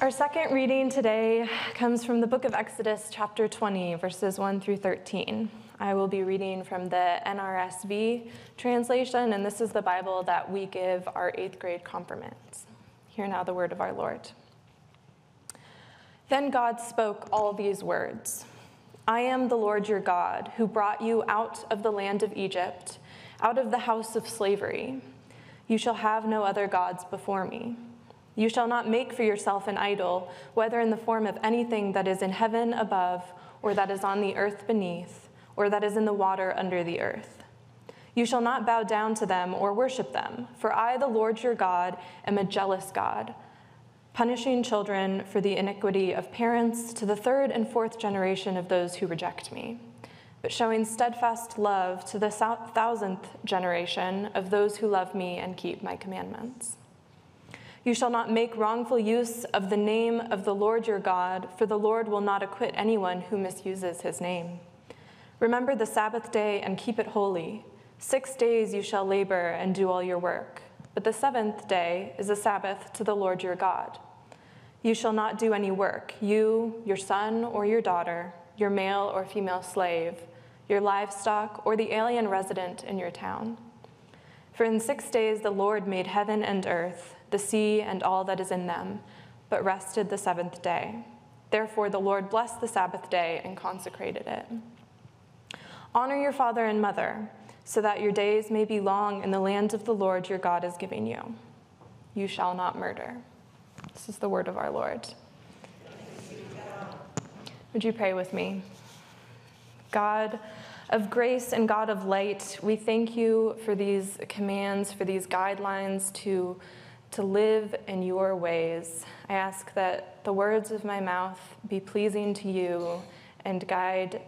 Our second reading today comes from the book of Exodus, chapter 20, verses 1 through 13. I will be reading from the NRSV translation, and this is the Bible that we give our eighth grade confirmands. Hear now the word of our Lord. Then God spoke all these words I am the Lord your God, who brought you out of the land of Egypt, out of the house of slavery. You shall have no other gods before me. You shall not make for yourself an idol, whether in the form of anything that is in heaven above, or that is on the earth beneath, or that is in the water under the earth. You shall not bow down to them or worship them, for I, the Lord your God, am a jealous God, punishing children for the iniquity of parents to the third and fourth generation of those who reject me, but showing steadfast love to the thousandth generation of those who love me and keep my commandments. You shall not make wrongful use of the name of the Lord your God, for the Lord will not acquit anyone who misuses his name. Remember the Sabbath day and keep it holy. Six days you shall labor and do all your work, but the seventh day is a Sabbath to the Lord your God. You shall not do any work, you, your son or your daughter, your male or female slave, your livestock, or the alien resident in your town. For in six days the Lord made heaven and earth the sea and all that is in them, but rested the seventh day. Therefore, the Lord blessed the Sabbath day and consecrated it. Honor your father and mother, so that your days may be long in the land of the Lord your God is giving you. You shall not murder. This is the word of our Lord. Would you pray with me? God of grace and God of light, we thank you for these commands, for these guidelines to to live in your ways. I ask that the words of my mouth be pleasing to you and guide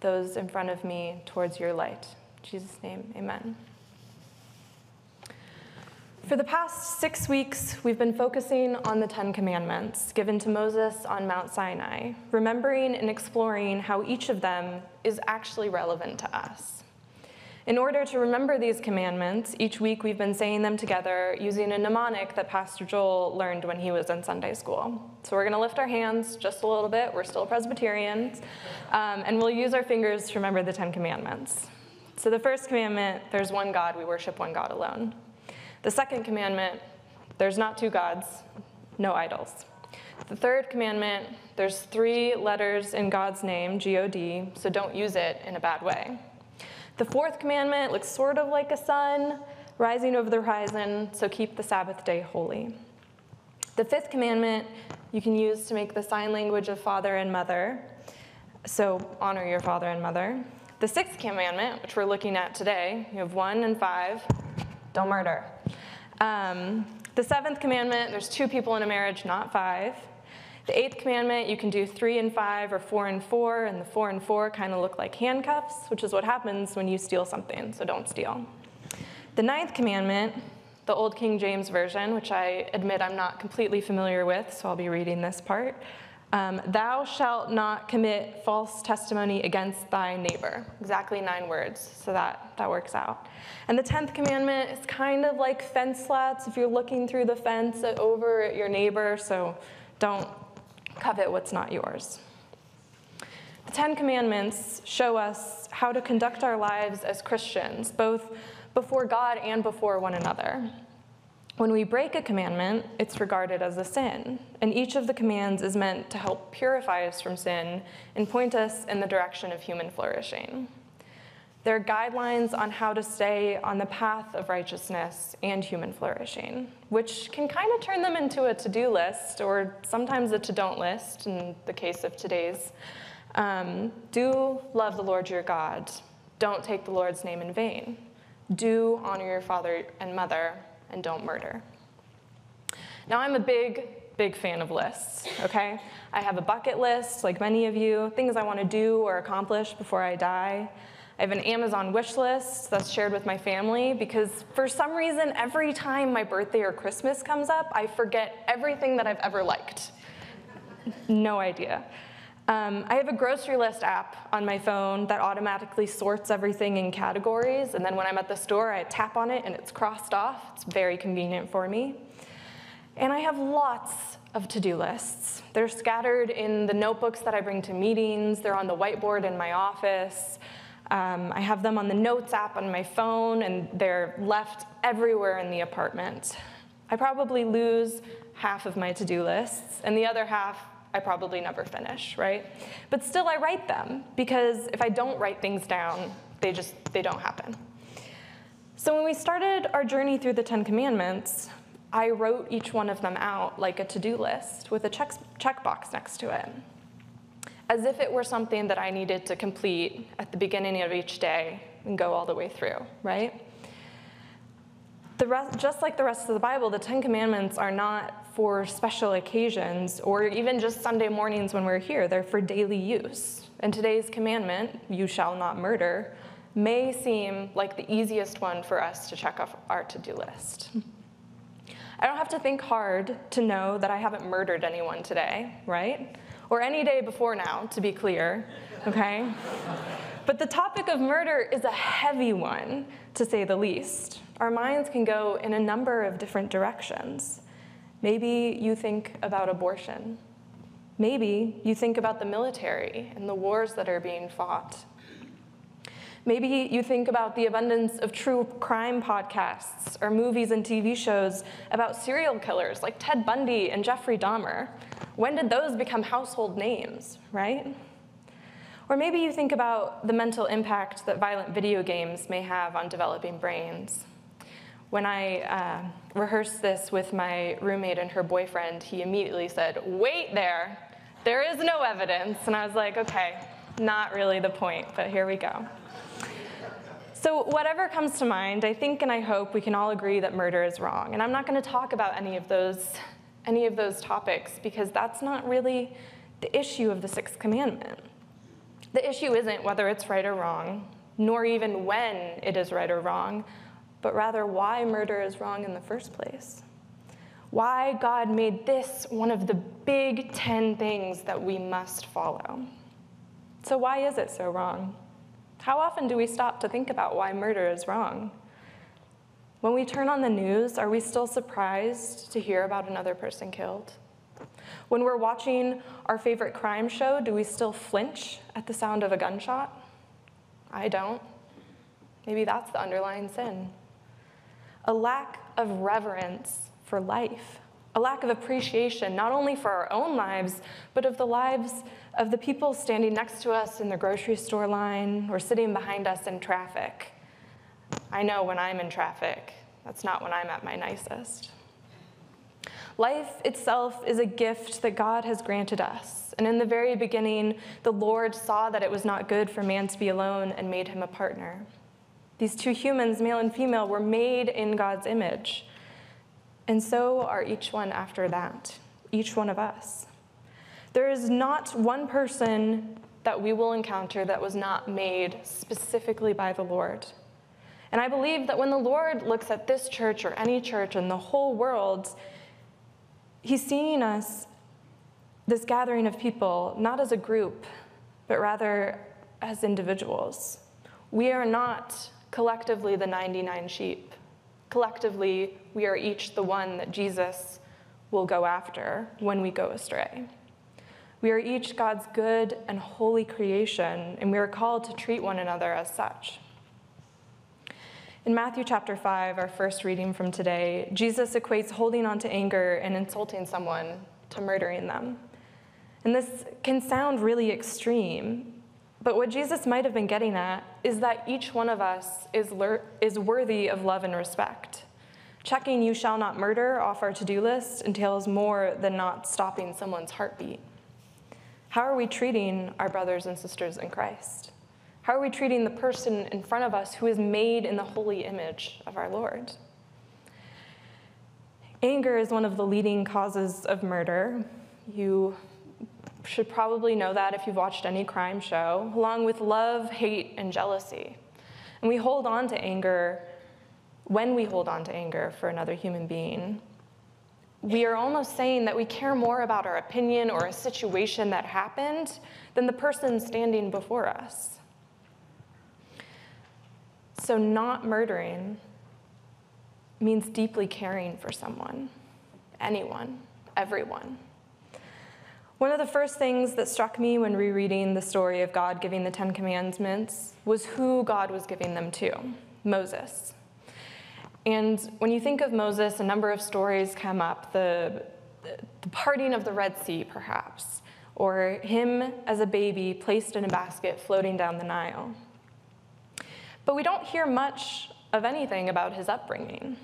those in front of me towards your light. In Jesus' name, amen. For the past six weeks, we've been focusing on the Ten Commandments given to Moses on Mount Sinai, remembering and exploring how each of them is actually relevant to us. In order to remember these commandments, each week we've been saying them together using a mnemonic that Pastor Joel learned when he was in Sunday school. So we're going to lift our hands just a little bit. We're still Presbyterians. Um, and we'll use our fingers to remember the Ten Commandments. So the first commandment, there's one God, we worship one God alone. The second commandment, there's not two gods, no idols. The third commandment, there's three letters in God's name, G O D, so don't use it in a bad way. The fourth commandment looks sort of like a sun rising over the horizon, so keep the Sabbath day holy. The fifth commandment you can use to make the sign language of father and mother, so honor your father and mother. The sixth commandment, which we're looking at today, you have one and five, don't murder. Um, the seventh commandment, there's two people in a marriage, not five. The eighth commandment, you can do three and five or four and four, and the four and four kind of look like handcuffs, which is what happens when you steal something, so don't steal. The ninth commandment, the Old King James Version, which I admit I'm not completely familiar with, so I'll be reading this part. Um, Thou shalt not commit false testimony against thy neighbor. Exactly nine words, so that, that works out. And the tenth commandment is kind of like fence slats if you're looking through the fence over at your neighbor, so don't covet what's not yours. The Ten Commandments show us how to conduct our lives as Christians, both before God and before one another. When we break a commandment, it's regarded as a sin, and each of the commands is meant to help purify us from sin and point us in the direction of human flourishing. There are guidelines on how to stay on the path of righteousness and human flourishing, which can kind of turn them into a to do list or sometimes a to don't list in the case of today's. Um, do love the Lord your God. Don't take the Lord's name in vain. Do honor your father and mother, and don't murder. Now, I'm a big, big fan of lists, okay? I have a bucket list, like many of you, things I want to do or accomplish before I die. I have an Amazon wish list that's shared with my family because for some reason, every time my birthday or Christmas comes up, I forget everything that I've ever liked. no idea. Um, I have a grocery list app on my phone that automatically sorts everything in categories, and then when I'm at the store, I tap on it and it's crossed off. It's very convenient for me. And I have lots of to do lists. They're scattered in the notebooks that I bring to meetings, they're on the whiteboard in my office. Um, I have them on the Notes app on my phone, and they're left everywhere in the apartment. I probably lose half of my to do lists, and the other half I probably never finish, right? But still, I write them because if I don't write things down, they just they don't happen. So when we started our journey through the Ten Commandments, I wrote each one of them out like a to-do list with a check checkbox next to it, as if it were something that I needed to complete at the beginning of each day and go all the way through, right? Rest, just like the rest of the Bible, the Ten Commandments are not for special occasions or even just Sunday mornings when we're here. They're for daily use. And today's commandment, you shall not murder, may seem like the easiest one for us to check off our to do list. I don't have to think hard to know that I haven't murdered anyone today, right? Or any day before now, to be clear, okay? but the topic of murder is a heavy one, to say the least our minds can go in a number of different directions. Maybe you think about abortion. Maybe you think about the military and the wars that are being fought. Maybe you think about the abundance of true crime podcasts or movies and TV shows about serial killers like Ted Bundy and Jeffrey Dahmer. When did those become household names, right? Or maybe you think about the mental impact that violent video games may have on developing brains. When I uh, rehearsed this with my roommate and her boyfriend, he immediately said, Wait there, there is no evidence. And I was like, Okay, not really the point, but here we go. So, whatever comes to mind, I think and I hope we can all agree that murder is wrong. And I'm not going to talk about any of those, any of those topics because that's not really the issue of the sixth commandment. The issue isn't whether it's right or wrong, nor even when it is right or wrong but rather why murder is wrong in the first place. Why God made this one of the big 10 things that we must follow. So, why is it so wrong? How often do we stop to think about why murder is wrong? When we turn on the news, are we still surprised to hear about another person killed? When we're watching our favorite crime show, do we still flinch at the sound of a gunshot? I don't. Maybe that's the underlying sin a lack of reverence for life, a lack of appreciation, not only for our own lives, but of the lives of the people standing next to us in the grocery store line or sitting behind us in traffic. I know when I'm in traffic, that's not when I'm at my nicest. Life itself is a gift that God has granted us. And in the very beginning, the Lord saw that it was not good for man to be alone and made him a partner. These two humans, male and female, were made in God's image. And so are each one after that, each one of us. There is not one person that we will encounter that was not made specifically by the Lord. And I believe that when the Lord looks at this church or any church in the whole world, He's seeing us, this gathering of people, not as a group, but rather as individuals. We are not collectively the 99 sheep. Collectively, we are each the one that Jesus will go after when we go astray. We are each God's good and holy creation, and we are called to treat one another as such. In Matthew chapter 5, our first reading from today, Jesus equates holding on to anger and insulting someone to murdering them. And this can sound really extreme, but what Jesus might have been getting at is that each one of us is, is worthy of love and respect. Checking you shall not murder off our to do list entails more than not stopping someone's heartbeat. How are we treating our brothers and sisters in Christ? How are we treating the person in front of us who is made in the holy image of our Lord? Anger is one of the leading causes of murder. You should probably know that if you've watched any crime show, along with love, hate, and jealousy. And we hold on to anger when we hold on to anger for another human being. We are almost saying that we care more about our opinion or a situation that happened than the person standing before us. So, not murdering means deeply caring for someone, anyone, everyone. One of the first things that struck me when rereading the story of God giving the Ten Commandments was who God was giving them to Moses. And when you think of Moses, a number of stories come up the, the parting of the Red Sea, perhaps, or him as a baby placed in a basket floating down the Nile. But we don't hear much of anything about his upbringing.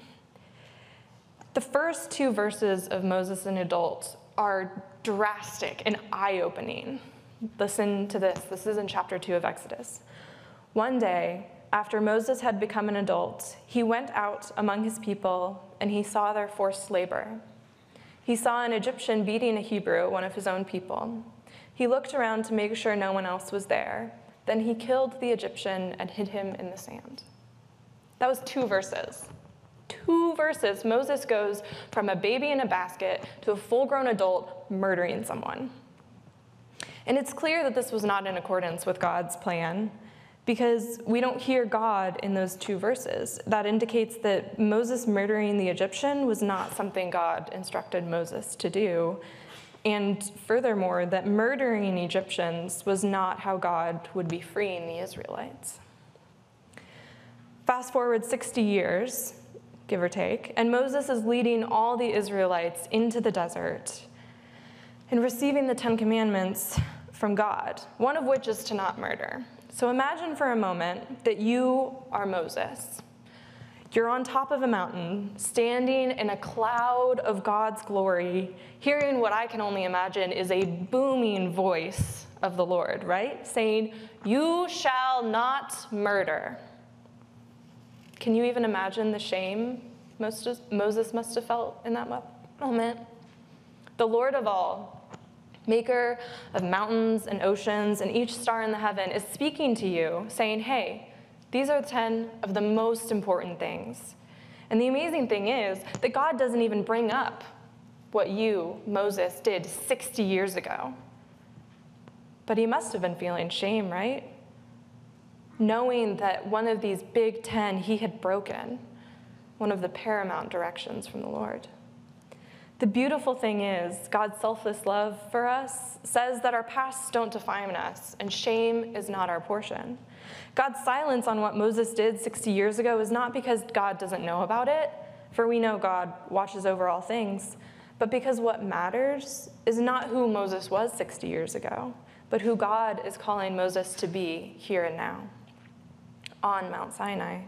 The first two verses of Moses an Adult are drastic and eye opening. Listen to this. This is in chapter 2 of Exodus. One day, after Moses had become an adult, he went out among his people and he saw their forced labor. He saw an Egyptian beating a Hebrew, one of his own people. He looked around to make sure no one else was there. Then he killed the Egyptian and hid him in the sand. That was two verses two verses, Moses goes from a baby in a basket to a full grown adult murdering someone. And it's clear that this was not in accordance with God's plan because we don't hear God in those two verses. That indicates that Moses murdering the Egyptian was not something God instructed Moses to do. And furthermore, that murdering Egyptians was not how God would be freeing the Israelites. Fast forward 60 years, give or take, and Moses is leading all the Israelites into the desert and receiving the Ten Commandments from God, one of which is to not murder. So imagine for a moment that you are Moses. You're on top of a mountain, standing in a cloud of God's glory, hearing what I can only imagine is a booming voice of the Lord, right? Saying, You shall not murder. Can you even imagine the shame Moses must have felt in that moment? The Lord of all, maker of mountains and oceans and each star in the heaven, is speaking to you, saying, Hey, these are 10 of the most important things. And the amazing thing is that God doesn't even bring up what you, Moses, did 60 years ago. But he must have been feeling shame, right? knowing that one of these big ten he had broken, one of the paramount directions from the Lord. The beautiful thing is, God's selfless love for us says that our pasts don't define us, and shame is not our portion. God's silence on what Moses did 60 years ago is not because God doesn't know about it, for we know God watches over all things, but because what matters is not who Moses was 60 years ago, but who God is calling Moses to be here and now on Mount Sinai.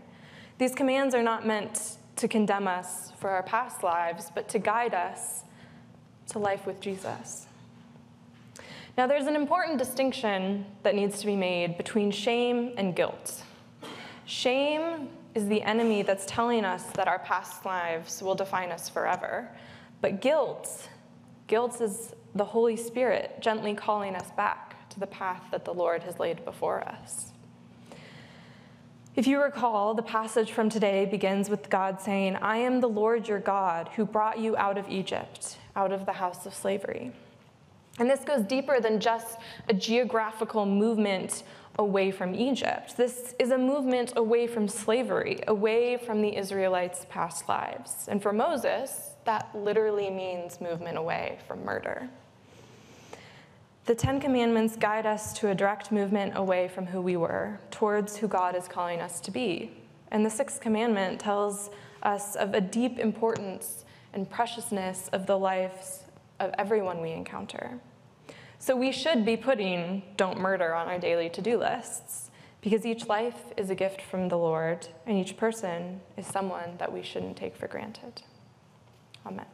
These commands are not meant to condemn us for our past lives, but to guide us to life with Jesus. Now, there's an important distinction that needs to be made between shame and guilt. Shame is the enemy that's telling us that our past lives will define us forever. But guilt, guilt is the Holy Spirit gently calling us back to the path that the Lord has laid before us. If you recall, the passage from today begins with God saying, I am the Lord your God who brought you out of Egypt, out of the house of slavery. And this goes deeper than just a geographical movement away from Egypt. This is a movement away from slavery, away from the Israelites' past lives. And for Moses, that literally means movement away from murder. The Ten Commandments guide us to a direct movement away from who we were, towards who God is calling us to be. And the Sixth Commandment tells us of a deep importance and preciousness of the lives of everyone we encounter. So we should be putting don't murder on our daily to do lists, because each life is a gift from the Lord, and each person is someone that we shouldn't take for granted. Amen.